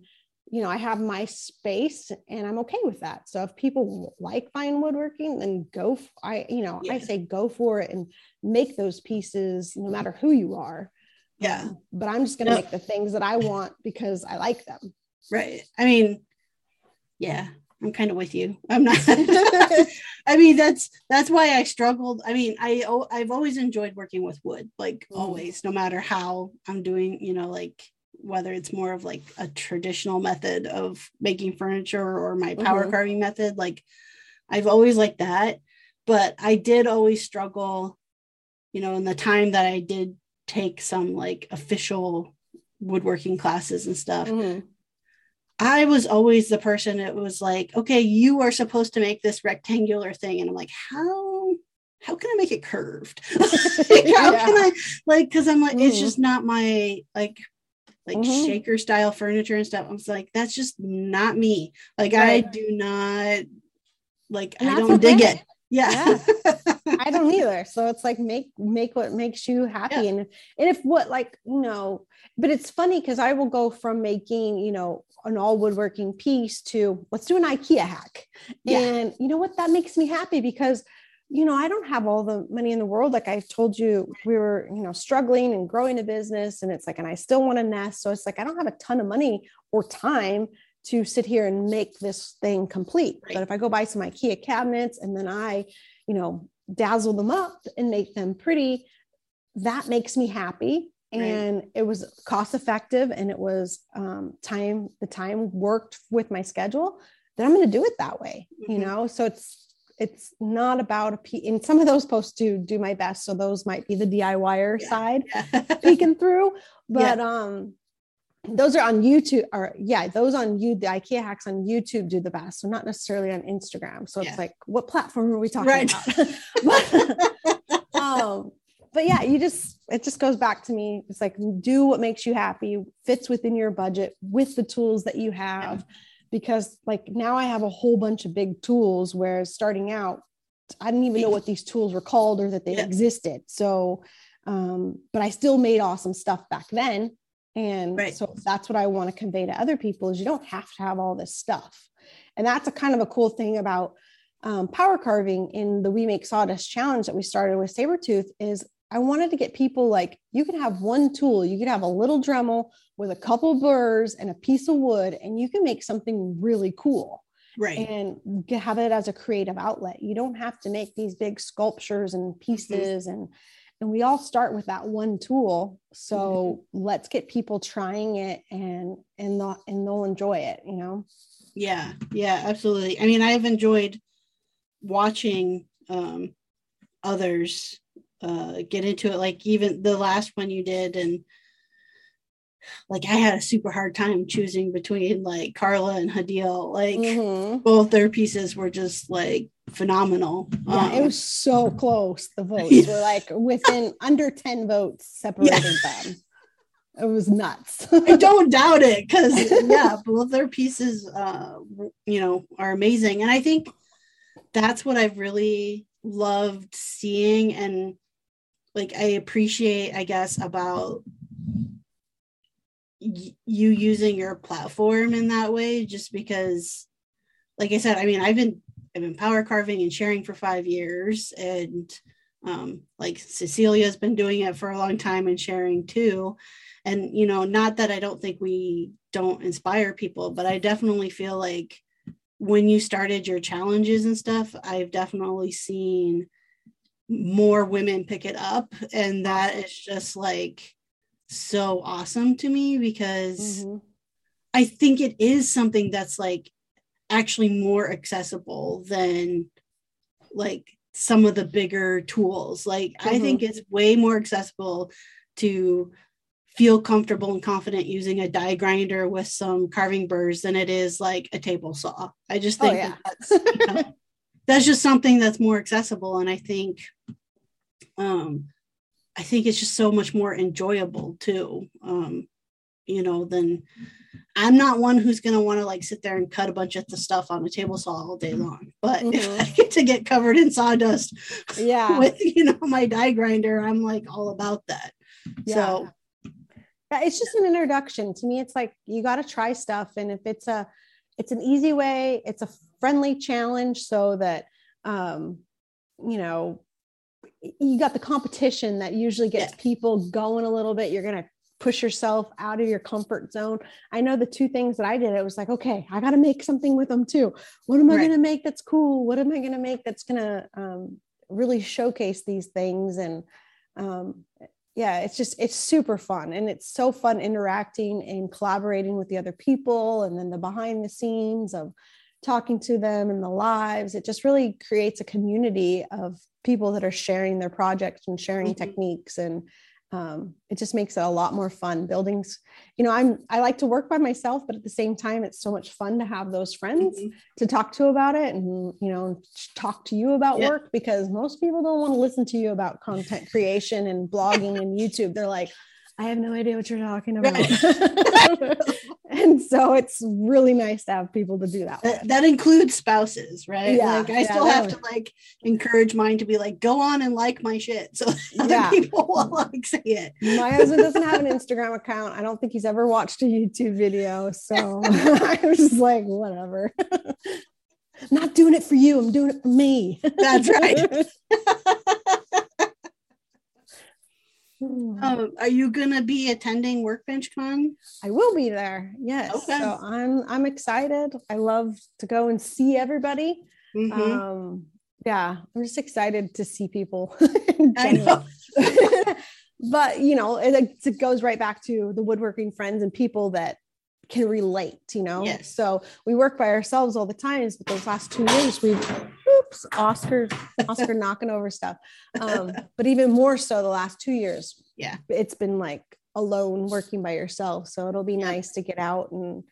you know, I have my space and I'm okay with that. So if people like fine woodworking, then go. f- I you know, I say go for it and make those pieces no matter who you are. yeah Um, but I'm just gonna No. make the things that I want because I like them. right i mean yeah i'm kind of with you i'm not i mean that's that's why i struggled i mean i i've always enjoyed working with wood like Mhm. always no matter how i'm doing you know like whether it's more of like a traditional method of making furniture or my power Mhm. carving method like i've always liked that but i did always struggle you know in the time that i did take some like official woodworking classes and stuff Mhm. I was always the person that was like, okay, you are supposed to make this rectangular thing. And I'm like, how how can I make it curved? like, how Yeah. can I like because I'm like, it's Mhm. just not my like like Mhm. shaker style furniture and stuff. I was like, that's just not me. Like I do not like And I don't dig okay. it. Yeah. I don't either. So it's like make make what makes you happy. Yeah. And if, and if what like you know, but it's funny because I will go from making you know an all woodworking piece to let's do an IKEA hack. Yeah. And you know what? That makes me happy because you know I don't have all the money in the world. Like I told you, we were you know struggling and growing a business, and it's like, and I still want to nest. So it's like I don't have a ton of money or time to sit here and make this thing complete. Right. But if I go buy some IKEA cabinets and then I, you know, dazzle them up and make them pretty, that makes me happy. Right. And it was cost effective and it was um, time, the time worked with my schedule, then I'm going to do it that way, you Mhm. know? So it's, it's not about a a P in some of those posts to do my best. So those might be the DIYer Yeah. side Yeah. peeking through Yeah. but um those are on youtube or yeah those on you the ikea hacks on youtube do the best so not necessarily on instagram so Yeah. it's like what platform are we talking Right. about but, um but yeah you just it just goes back to me it's like do what makes you happy fits within your budget with the tools that you have because like now i have a whole bunch of big tools whereas starting out i didn't even know what these tools were called or that they Yeah. existed so um, but I still made awesome stuff back then. And Right. so that's what I want to convey to other people is you don't have to have all this stuff. And that's a kind of a cool thing about um, power carving in the We Make Sawdust challenge that we started with Saburrtooth is I wanted to get people like you can have one tool, you could have a little Dremel with a couple burrs and a piece of wood, and you can make something really cool right. and have it as a creative outlet. You don't have to make these big sculptures and pieces and and we all start with that one tool. So let's get people trying it and and they'll, and they'll enjoy it, you know. Yeah, yeah, absolutely. I mean, I've enjoyed watching um, others uh, get into it. Like even the last one you did, and like I had a super hard time choosing between like Carla and Hadil. Like Mhm. both their pieces were just like phenomenal. Yeah, it Um, was so close. The votes Yeah. were like within under 10 votes separated them. It was nuts. I don't doubt it because yeah, both their pieces, uh, you know, are amazing, and I think that's what I've really loved seeing, and like I appreciate, I guess, about you using your platform in that way, just because, like I said, I mean, I've been I've been power carving and sharing for five years, and um, like Cecilia's been doing it for a long time and sharing too. And, you know, not that I don't think we don't inspire people, but I definitely feel like when you started your challenges and stuff, I've definitely seen more women pick it up. And that is just like so awesome to me because mm-hmm. I think it is something that's like actually more accessible than like some of the bigger tools. Like mm-hmm. I think it's way more accessible to feel comfortable and confident using a die grinder with some carving burrs than it is like a table saw. I just oh, think oh, yeah. that's, you know, that's just something that's more accessible. And I think um I think it's just so much more enjoyable too. Um, you know, than I'm not one who's going to want to like sit there and cut a bunch of the stuff on a table saw all day long. But mm-hmm. if I get to get covered in sawdust, yeah, with you know my die grinder, I'm like all about that. Yeah. So yeah, it's just an introduction to me. It's like you got to try stuff, and if it's a, it's an easy way. It's a friendly challenge, so that um, you know you got the competition that usually gets yeah. people going a little bit. You're gonna push yourself out of your comfort zone. I know the two things that I did, it was like, okay, I got to make something with them too. What am I right. going to make that's cool? What am I going to make that's going to um, really showcase these things? And um, yeah, it's just, it's super fun. And it's so fun interacting and collaborating with the other people and then the behind the scenes of talking to them and the lives. It just really creates a community of people that are sharing their projects and sharing mm-hmm. techniques and um, it just makes it a lot more fun buildings you know i'm i like to work by myself but at the same time it's so much fun to have those friends mm-hmm. to talk to about it and you know talk to you about yeah. work because most people don't want to listen to you about content creation and blogging and youtube they're like I have no idea what you're talking about. and so it's really nice to have people to do that. That, that includes spouses, right? Yeah, like I yeah, still have to like encourage mine to be like, go on and like my shit. So other yeah. people will like say it. My husband doesn't have an Instagram account. I don't think he's ever watched a YouTube video. So I was just like, whatever. not doing it for you. I'm doing it for me. That's right. Hmm. Um, are you gonna be attending Workbench Con? I will be there. Yes. Okay. So I'm I'm excited. I love to go and see everybody. Mm-hmm. Um, yeah, I'm just excited to see people. I know. but you know, it, it goes right back to the woodworking friends and people that can relate, you know? Yes. So we work by ourselves all the time, but those last two years we've oops, Oscar, Oscar knocking over stuff. Um, but even more so the last two years. Yeah. It's been like alone working by yourself. So it'll be yeah. nice to get out and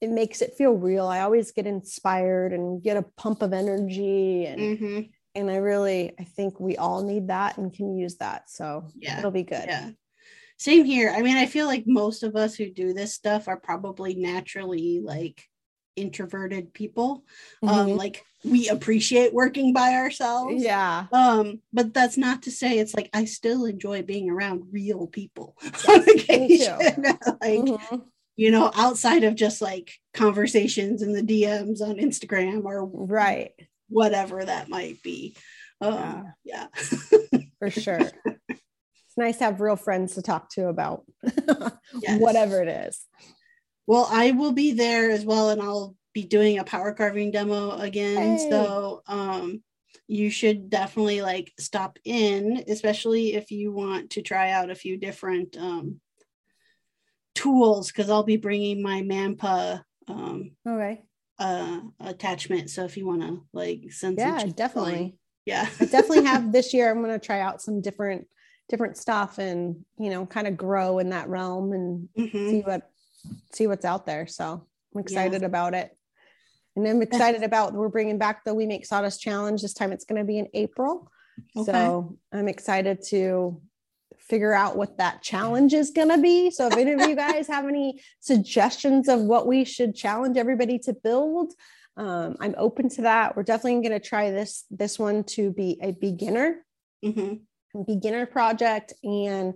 it makes it feel real. I always get inspired and get a pump of energy and mm-hmm. and I really I think we all need that and can use that. So yeah, it'll be good. Yeah same here. I mean, I feel like most of us who do this stuff are probably naturally like introverted people. Um, mm-hmm. Um, like we appreciate working by ourselves. Yeah. Um, but that's not to say it's like I still enjoy being around real people on occasion. like mm-hmm. you know, outside of just like conversations in the DMs on Instagram or right, whatever that might be. Um, yeah. yeah. For sure it's nice to have real friends to talk to about yes. whatever it is. Well, I will be there as well, and I'll be doing a power carving demo again. Hey. So um, you should definitely like stop in, especially if you want to try out a few different um, tools, because I'll be bringing my Manpa um, okay. uh, attachment. So if you want to like send, yeah, definitely. yeah, I definitely have this year. I'm going to try out some different different stuff and you know kind of grow in that realm and mm-hmm. see what see what's out there. So i'm excited yeah. about it. And i'm excited about we're bringing back the we make sawdust challenge. This time it's going to be in april. Okay. so i'm excited to figure out what that challenge is going to be. So if any of you guys have any suggestions of what we should challenge everybody to build um, i'm open to that. We're definitely going to try this this one to be a beginner mm-hmm. beginner project and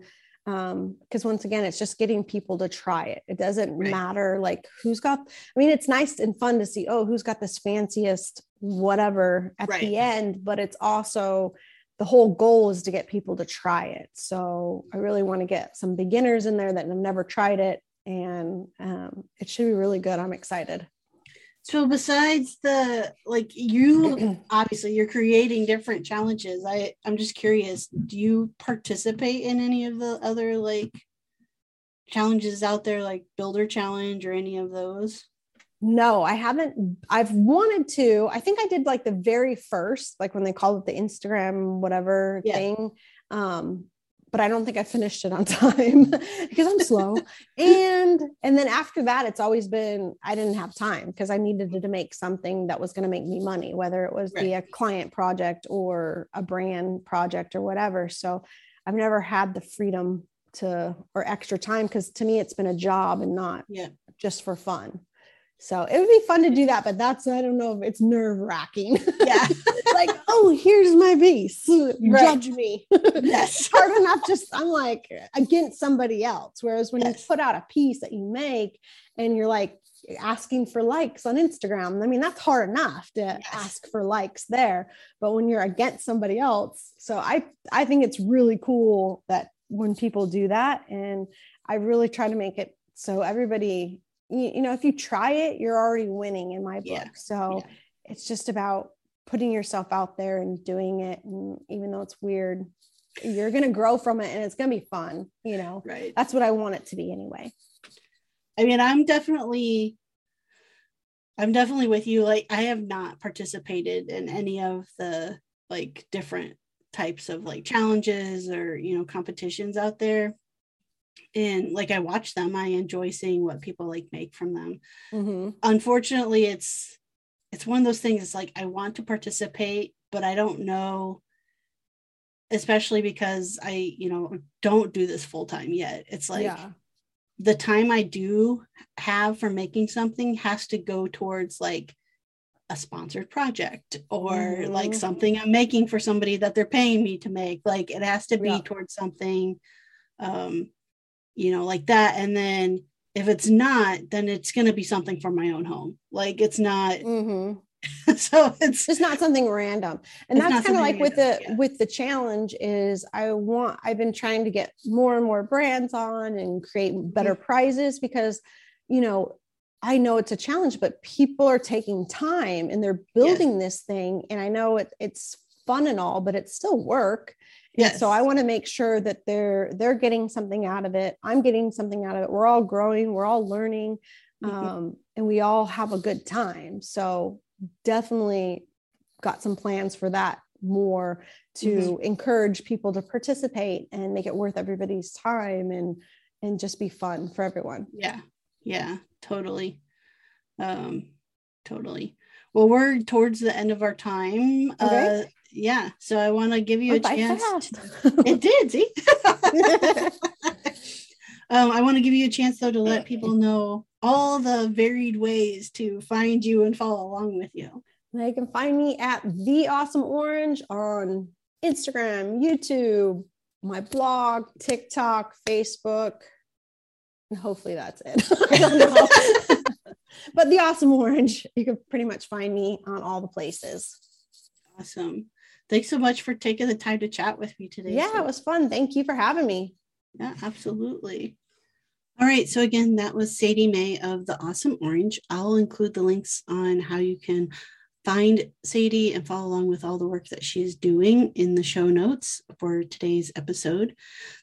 because um, once again it's just getting people to try it it doesn't right. matter like who's got i mean it's nice and fun to see oh who's got this fanciest whatever at right. the end but it's also the whole goal is to get people to try it. So I really want to get some beginners in there that have never tried it, and um, it should be really good. I'm excited. So besides the like you obviously you're creating different challenges. I I'm just curious, do you participate in any of the other like challenges out there like builder challenge or any of those? No, I haven't. I've wanted to. I think I did like the very first, like when they called it the Instagram whatever yeah. thing. Um, but I don't think I finished it on time because I'm slow. and and then after that, it's always been I didn't have time because I needed to, to, make something that was going to make me money, whether it was right. be a client project or a brand project or whatever. So I've never had the freedom to or extra time because to me it's been a job and not yeah. just for fun. So it would be fun to do that, but that's I don't know if it's nerve wracking. Yeah. oh, here's my piece. Right. Judge me. Yes. hard enough just I'm like against somebody else. Whereas when yes. you put out a piece that you make and you're like asking for likes on Instagram, I mean, that's hard enough to yes. ask for likes there. But when you're against somebody else, so I I think it's really cool that when people do that. And I really try to make it so everybody you, you know, if you try it, you're already winning in my book. Yeah. So yeah. it's just about putting yourself out there and doing it. And even though it's weird, you're going to grow from it and it's going to be fun. You know, right. That's what I want it to be anyway. I mean, I'm definitely, I'm definitely with you. Like, I have not participated in any of the like different types of like challenges or, you know, competitions out there and like I watch them, I enjoy seeing what people like make from them. Mm-hmm. Unfortunately, it's it's one of those things. It's like I want to participate, but I don't know, especially because I, you know, don't do this full time yet. It's like yeah. the time I do have for making something has to go towards like a sponsored project or mm-hmm. like something I'm making for somebody that they're paying me to make. Like it has to be yeah. towards something um you know, like that. And then if it's not, then it's going to be something from my own home. Like it's not. Mm-hmm. so it's just not something random and that's kind of like random, with the yeah. with the challenge is i want i've been trying to get more and more brands on and create better mm-hmm. prizes because you know i know it's a challenge but people are taking time and they're building yes. this thing and i know it, it's fun and all but it's still work Yes. So I want to make sure that they're they're getting something out of it. I'm getting something out of it. We're all growing. We're all learning, mm-hmm. um, and we all have a good time. So definitely got some plans for that more to mm-hmm. encourage people to participate and make it worth everybody's time and and just be fun for everyone. Yeah. Yeah. Totally. Um, totally. Well, we're towards the end of our time. Okay. Uh, yeah. So I want to give you a chance. it did, see? um, I want to give you a chance though to let people know all the varied ways to find you and follow along with you. They can find me at the awesome orange on Instagram, YouTube, my blog, TikTok, Facebook. And hopefully that's it. I don't know. but the awesome orange, you can pretty much find me on all the places. Awesome thanks so much for taking the time to chat with me today. Yeah, so. it was fun. Thank you for having me. Yeah, absolutely. All right. So, again, that was Sadie May of The Awesome Orange. I'll include the links on how you can find Sadie and follow along with all the work that she is doing in the show notes for today's episode.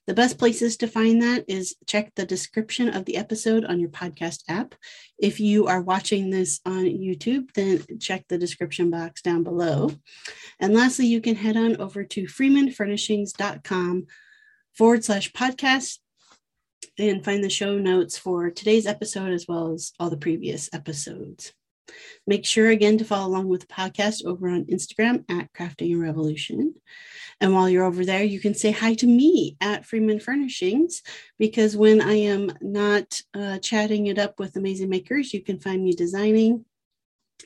The best places to find that is check the description of the episode on your podcast app. If you are watching this on YouTube, then check the description box down below. And lastly, you can head on over to freemanfurnishings.com forward slash podcast and find the show notes for today's episode as well as all the previous episodes. Make sure again to follow along with the podcast over on Instagram at Crafting a Revolution. And while you're over there, you can say hi to me at Freeman Furnishings because when I am not uh, chatting it up with amazing makers, you can find me designing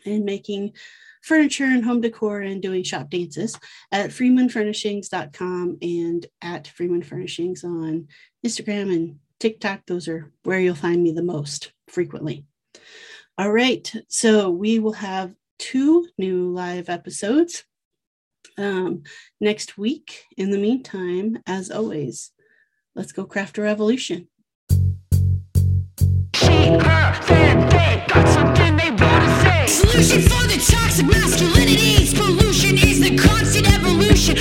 and making furniture and home decor and doing shop dances at freemanfurnishings.com and at Freeman Furnishings on Instagram and TikTok. Those are where you'll find me the most frequently. All right. So we will have two new live episodes um, next week. In the meantime, as always, let's go craft a revolution. Solution for the toxic. Pollution is the constant evolution.